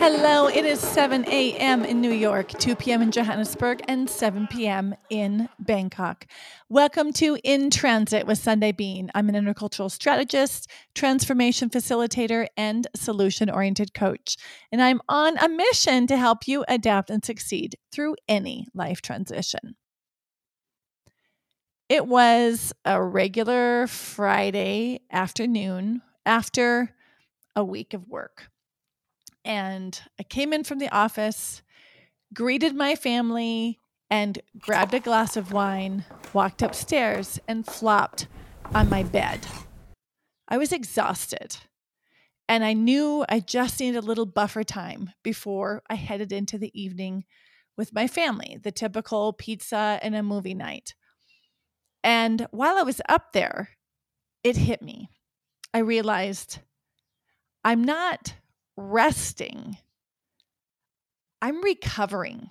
Hello, it is 7 a.m. in New York, 2 p.m. in Johannesburg, and 7 p.m. in Bangkok. Welcome to In Transit with Sundae Bean. I'm an intercultural strategist, transformation facilitator, and solution oriented coach. And I'm on a mission to help you adapt and succeed through any life transition. It was a regular Friday afternoon after a week of work. And I came in from the office, greeted my family, and grabbed a glass of wine, walked upstairs, and flopped on my bed. I was exhausted. And I knew I just needed a little buffer time before I headed into the evening with my family, the typical pizza and a movie night. And while I was up there, it hit me. I realized I'm not resting, I'm recovering.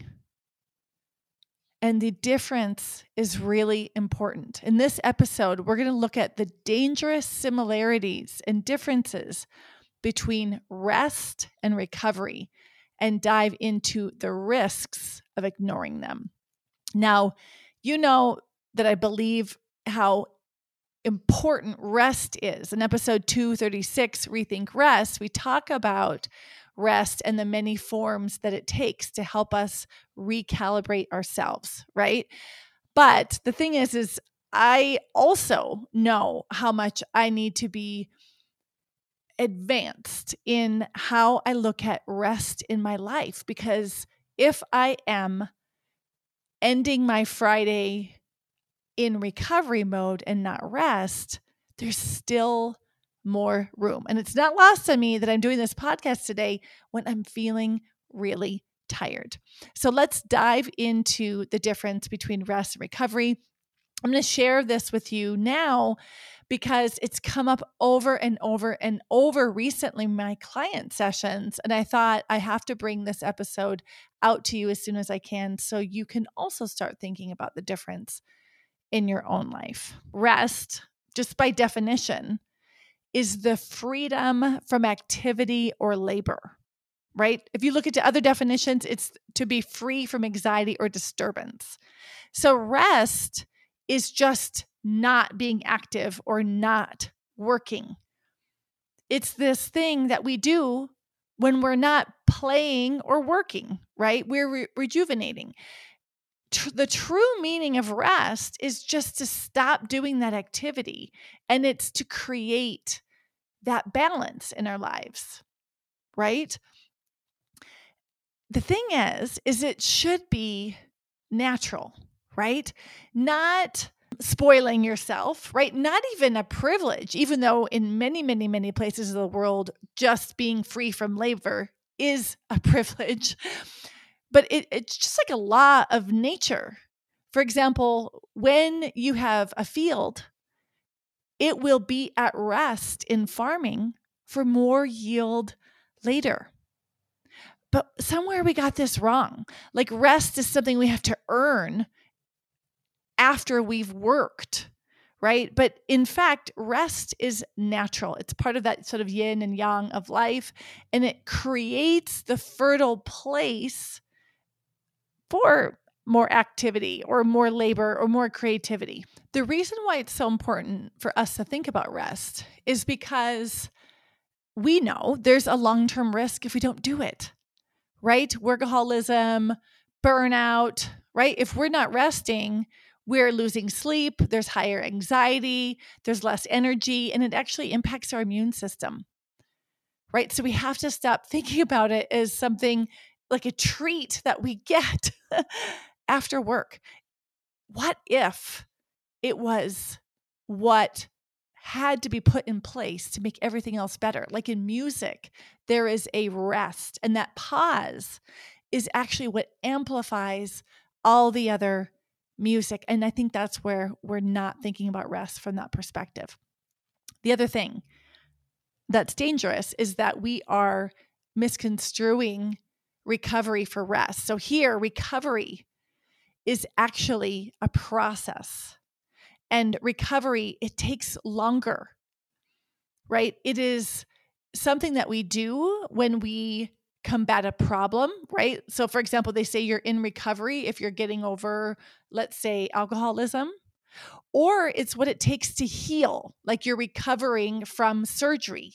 And the difference is really important. In this episode, we're going to look at the dangerous similarities and differences between rest and recovery and dive into the risks of ignoring them. Now, you know that I believe how important rest is. In episode 236, Rethink Rest, we talk about rest and the many forms that it takes to help us recalibrate ourselves, right? But the thing is is I also know how much I need to be advanced in how I look at rest in my life because if I am ending my Friday in recovery mode and not rest, there's still more room. And it's not lost on me that I'm doing this podcast today when I'm feeling really tired. So let's dive into the difference between rest and recovery. I'm going to share this with you now because it's come up over and over and over recently in my client sessions and I thought I have to bring this episode out to you as soon as I can so you can also start thinking about the difference in your own life. Rest, just by definition, is the freedom from activity or labor, right? If you look into other definitions, it's to be free from anxiety or disturbance. So, rest is just not being active or not working. It's this thing that we do when we're not playing or working, right? We're re- rejuvenating tr- the true meaning of rest is just to stop doing that activity and it's to create that balance in our lives right? The thing is is it should be natural right? Not spoiling yourself right? Not even a privilege even though in many many many places of the world just being free from labor is a privilege but it, it's just like a law of nature. For example, when you have a field, it will be at rest in farming for more yield later. But somewhere we got this wrong. Like rest is something we have to earn after we've worked, right? But in fact, rest is natural. It's part of that sort of yin and yang of life, and it creates the fertile place for more activity or more labor or more creativity. The reason why it's so important for us to think about rest is because we know there's a long term risk if we don't do it, right? Workaholism, burnout, right? If we're not resting, we're losing sleep, there's higher anxiety, there's less energy, and it actually impacts our immune system, right? So we have to stop thinking about it as something like a treat that we get after work. What if it was what had to be put in place to make everything else better? Like in music, there is a rest, and that pause is actually what amplifies all the other music. And I think that's where we're not thinking about rest from that perspective. The other thing that's dangerous is that we are misconstruing recovery for rest. So here, recovery is actually a process. And recovery, it takes longer, right? It is something that we do when we combat a problem, right? So, for example, they say you're in recovery if you're getting over, let's say, alcoholism, or it's what it takes to heal, like you're recovering from surgery.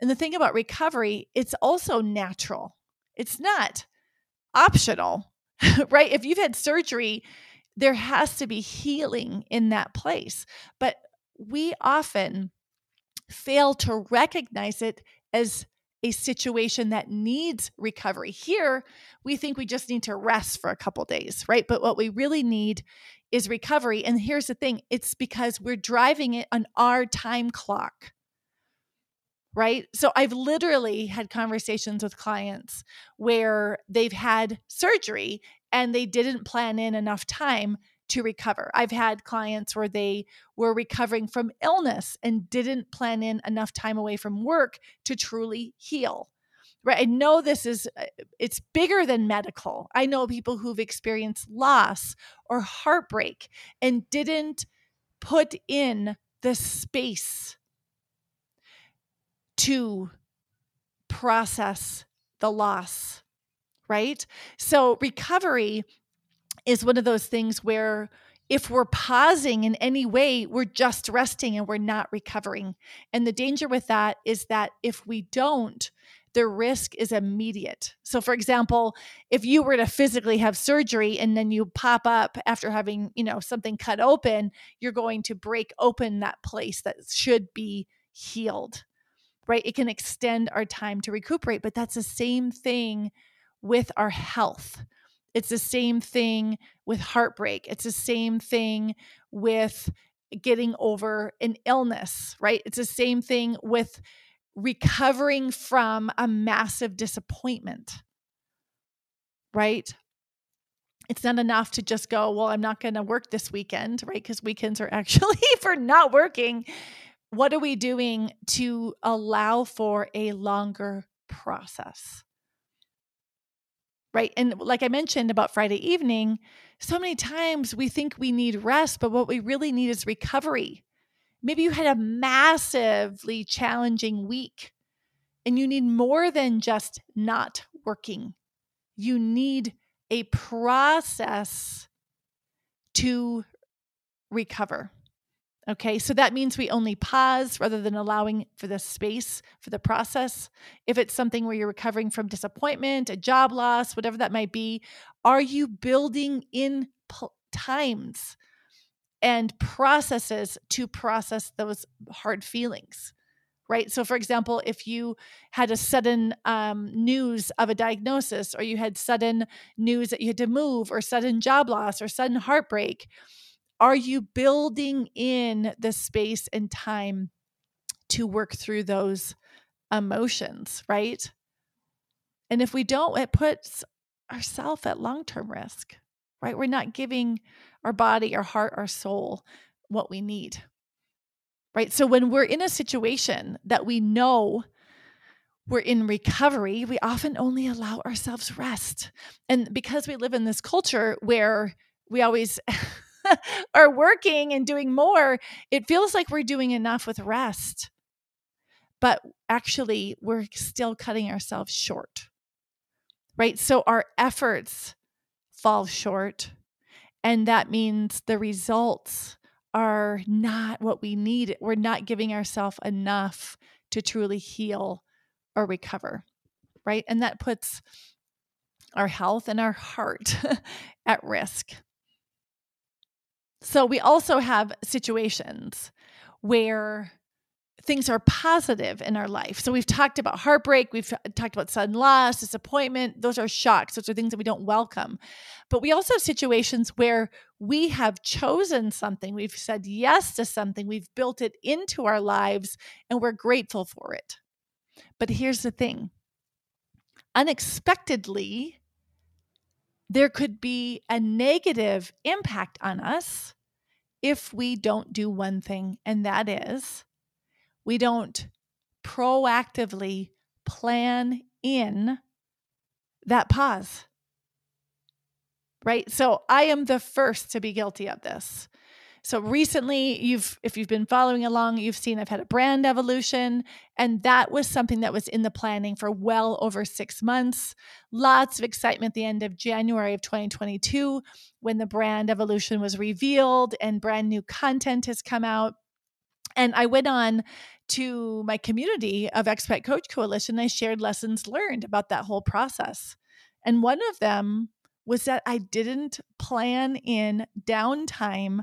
And the thing about recovery, it's also natural, it's not optional, right? If you've had surgery, there has to be healing in that place. But we often fail to recognize it as a situation that needs recovery. Here, we think we just need to rest for a couple days, right? But what we really need is recovery. And here's the thing it's because we're driving it on our time clock. Right. So I've literally had conversations with clients where they've had surgery and they didn't plan in enough time to recover. I've had clients where they were recovering from illness and didn't plan in enough time away from work to truly heal. Right? I know this is uh, it's bigger than medical. I know people who've experienced loss or heartbreak and didn't put in the space to process the loss, right? So recovery is one of those things where if we're pausing in any way, we're just resting and we're not recovering. And the danger with that is that if we don't, the risk is immediate. So for example, if you were to physically have surgery and then you pop up after having, you know, something cut open, you're going to break open that place that should be healed. Right? It can extend our time to recuperate, but that's the same thing with our health it's the same thing with heartbreak. It's the same thing with getting over an illness, right? It's the same thing with recovering from a massive disappointment, right? It's not enough to just go, well, I'm not going to work this weekend, right? Because weekends are actually for not working. What are we doing to allow for a longer process? right? And like I mentioned about Friday evening, so many times we think we need rest, but what we really need is recovery. Maybe you had a massively challenging week and you need more than just not working. You need a process to recover. Okay, so that means we only pause rather than allowing for the space for the process. If it's something where you're recovering from disappointment, a job loss, whatever that might be, are you building in times and processes to process those hard feelings? Right. So, for example, if you had a sudden um, news of a diagnosis, or you had sudden news that you had to move, or sudden job loss, or sudden heartbreak, are you building in the space and time to work through those emotions, right? And if we don't, it puts ourselves at long term risk, right? We're not giving our body, our heart, our soul what we need, right? So when we're in a situation that we know we're in recovery, we often only allow ourselves rest. And because we live in this culture where we always are working and doing more, it feels like we're doing enough with rest. But actually, we're still cutting ourselves short. Right? So our efforts fall short. And that means the results are not what we need. We're not giving ourselves enough to truly heal or recover. Right? And that puts our health and our heart at risk. So we also have situations where things are positive in our life. So we've talked about heartbreak, we've talked about sudden loss, disappointment. Those are shocks. Those are things that we don't welcome. But we also have situations where we have chosen something, we've said yes to something, we've built it into our lives, and we're grateful for it. But here's the thing unexpectedly, there could be a negative impact on us if we don't do one thing, and that is we don't proactively plan in that pause. Right? So I am the first to be guilty of this So recently, you've if you've been following along, you've seen I've had a brand evolution, and that was something that was in the planning for well over 6 months. Lots of excitement at the end of January of 2022 when the brand evolution was revealed and brand new content has come out. And I went on to my community of Expat Coach Coalition. I shared lessons learned about that whole process. And one of them was that I didn't plan in downtime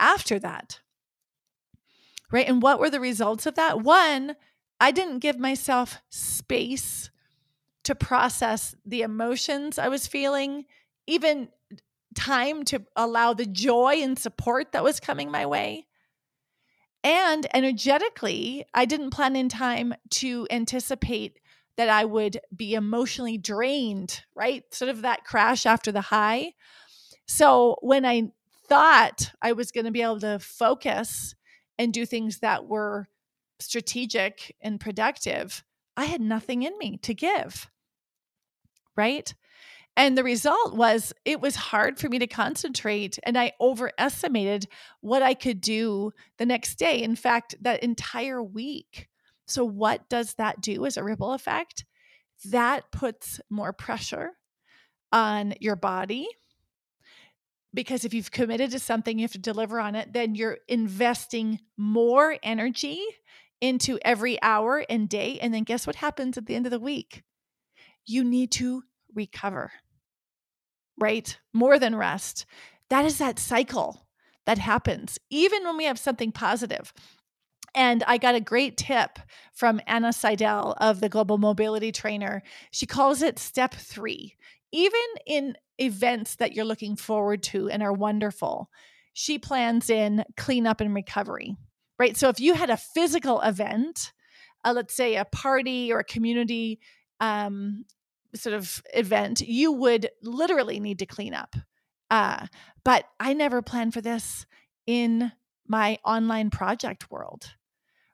after that. Right. And what were the results of that? One, I didn't give myself space to process the emotions I was feeling, even time to allow the joy and support that was coming my way. And energetically, I didn't plan in time to anticipate that I would be emotionally drained, right? Sort of that crash after the high. So when I thought I was going to be able to focus and do things that were strategic and productive, I had nothing in me to give. Right. And the result was it was hard for me to concentrate, and I overestimated what I could do the next day. In fact, that entire week. So, what does that do as a ripple effect? That puts more pressure on your body, because if you've committed to something, you have to deliver on it, then you're investing more energy into every hour and day. And then guess what happens at the end of the week? You need to recover, right? More than rest. That is that cycle that happens, even when we have something positive. And I got a great tip from Anna Seidel of the Global Mobility Trainer. She calls it step three. Even in events that you're looking forward to and are wonderful. She plans in cleanup and recovery, right? So if you had a physical event, uh, let's say a party or a community um, sort of event, you would literally need to clean up. Uh, but I never planned for this in my online project world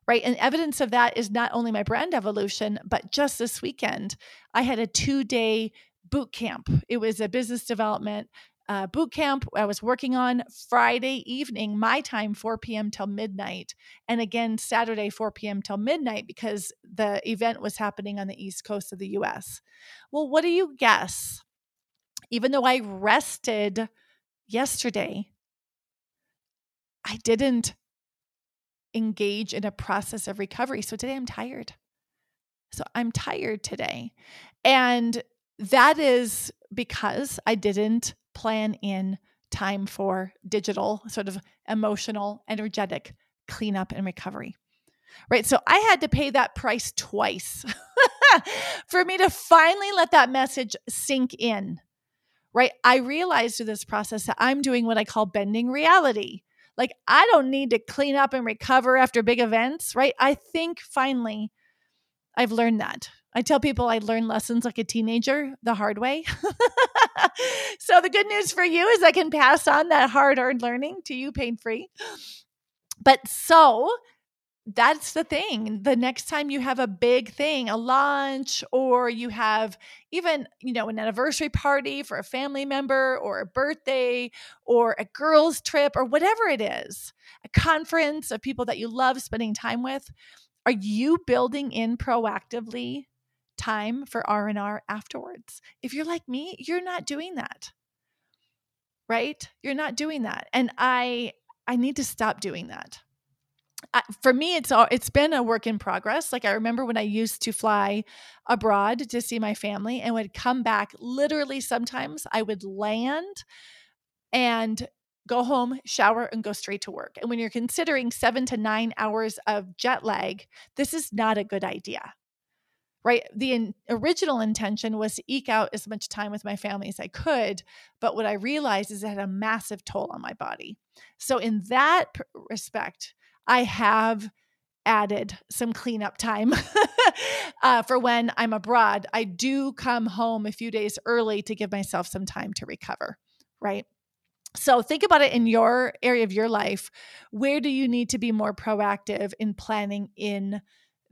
right? And evidence of that is not only my brand evolution, but just this weekend, I had a two day boot camp. It was a business development uh, boot camp I was working on Friday evening, my time, 4 p.m. till midnight. And again, Saturday, 4 p.m. till midnight, because the event was happening on the East Coast of the US. Well, what do you guess? Even though I rested yesterday, I didn't engage in a process of recovery. So today I'm tired. So I'm tired today. And that is because I didn't plan in time for digital, sort of emotional, energetic cleanup and recovery. Right. So I had to pay that price twice for me to finally let that message sink in. Right. I realized through this process that I'm doing what I call bending reality. Like, I don't need to clean up and recover after big events. Right. I think finally I've learned that. I tell people I learned lessons like a teenager the hard way. so the good news for you is I can pass on that hard earned learning to you pain free. But so that's the thing. The next time you have a big thing, a launch, or you have even, you know, an anniversary party for a family member or a birthday or a girls' trip or whatever it is, a conference of people that you love spending time with, are you building in proactively time for R&R afterwards? If you're like me, you're not doing that. Right? You're not doing that. And I I need to stop doing that. I, for me it's all it's been a work in progress like i remember when i used to fly abroad to see my family and would come back literally sometimes i would land and go home, shower, and go straight to work. And when you're considering seven to nine hours of jet lag, this is not a good idea. Right. The in, original intention was to eke out as much time with my family as I could. But what I realized is it had a massive toll on my body. So, in that respect, I have added some cleanup time uh, for when I'm abroad. I do come home a few days early to give myself some time to recover. Right. So think about it in your area of your life. Where do you need to be more proactive in planning in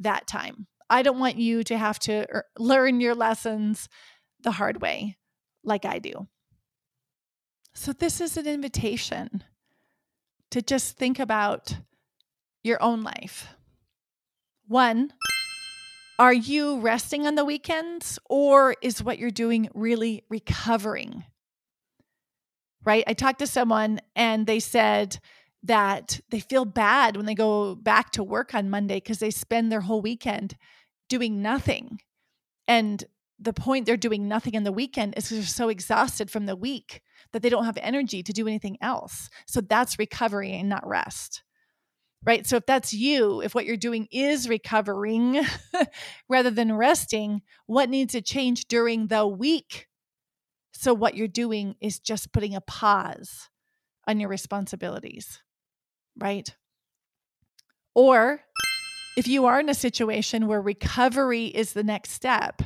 that time? I don't want you to have to er, learn your lessons the hard way like I do. So this is an invitation to just think about your own life. One, are you resting on the weekends or is what you're doing really recovering? Right? I talked to someone and they said that they feel bad when they go back to work on Monday because they spend their whole weekend doing nothing. And the point they're doing nothing in the weekend is they're so exhausted from the week that they don't have energy to do anything else. So that's recovery and not rest. Right. So if that's you, if what you're doing is recovering rather than resting, what needs to change during the week? So what you're doing is just putting a pause on your responsibilities. Right. Or if you are in a situation where recovery is the next step,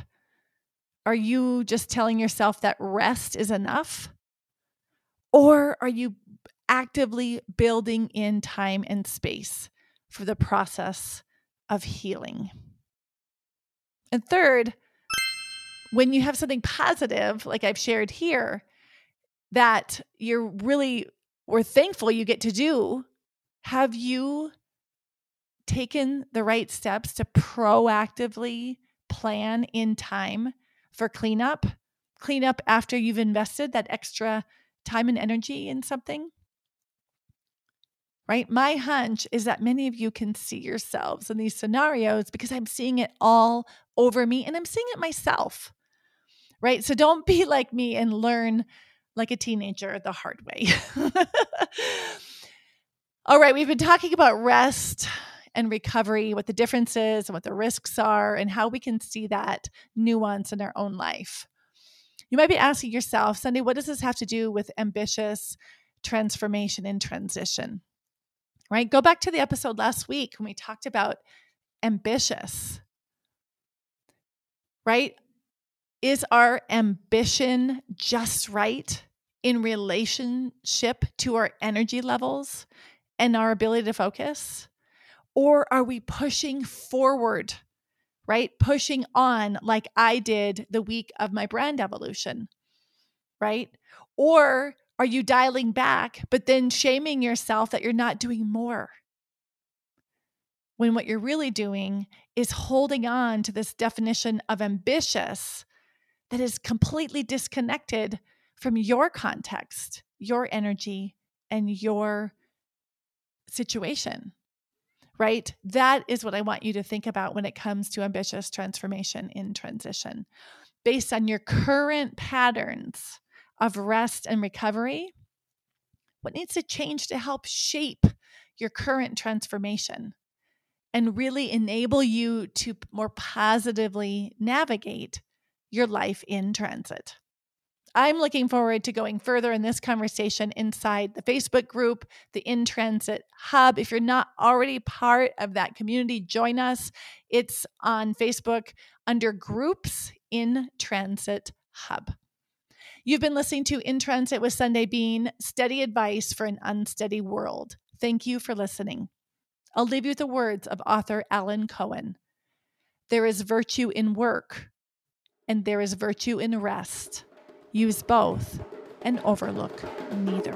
are you just telling yourself that rest is enough? Or are you actively building in time and space for the process of healing? And third, when you have something positive, like I've shared here, that you're really or thankful you get to do, have you taken the right steps to proactively plan in time for cleanup, cleanup after you've invested that extra time and energy in something. Right? My hunch is that many of you can see yourselves in these scenarios because I'm seeing it all over me and I'm seeing it myself. Right? So don't be like me and learn like a teenager the hard way. all right, we've been talking about rest and recovery, what the difference is and what the risks are, and how we can see that nuance in our own life. You might be asking yourself, Sundae, what does this have to do with ambitious transformation and transition? Right? Go back to the episode last week when we talked about ambitious. Right? Is our ambition just right in relationship to our energy levels and our ability to focus? Or are we pushing forward, right? Pushing on like I did the week of my brand evolution, right? Or are you dialing back, but then shaming yourself that you're not doing more? When what you're really doing is holding on to this definition of ambitious that is completely disconnected from your context, your energy, and your situation right? That is what I want you to think about when it comes to ambitious transformation in transition. Based on your current patterns of rest and recovery, what needs to change to help shape your current transformation and really enable you to more positively navigate your life in transit? I'm looking forward to going further in this conversation inside the Facebook group, the In Transit Hub. If you're not already part of that community, join us. It's on Facebook under Groups In Transit Hub. You've been listening to In Transit with Sundae Bean, steady advice for an unsteady world. Thank you for listening. I'll leave you with the words of author Alan Cohen There is virtue in work, and there is virtue in rest. Use both and overlook neither.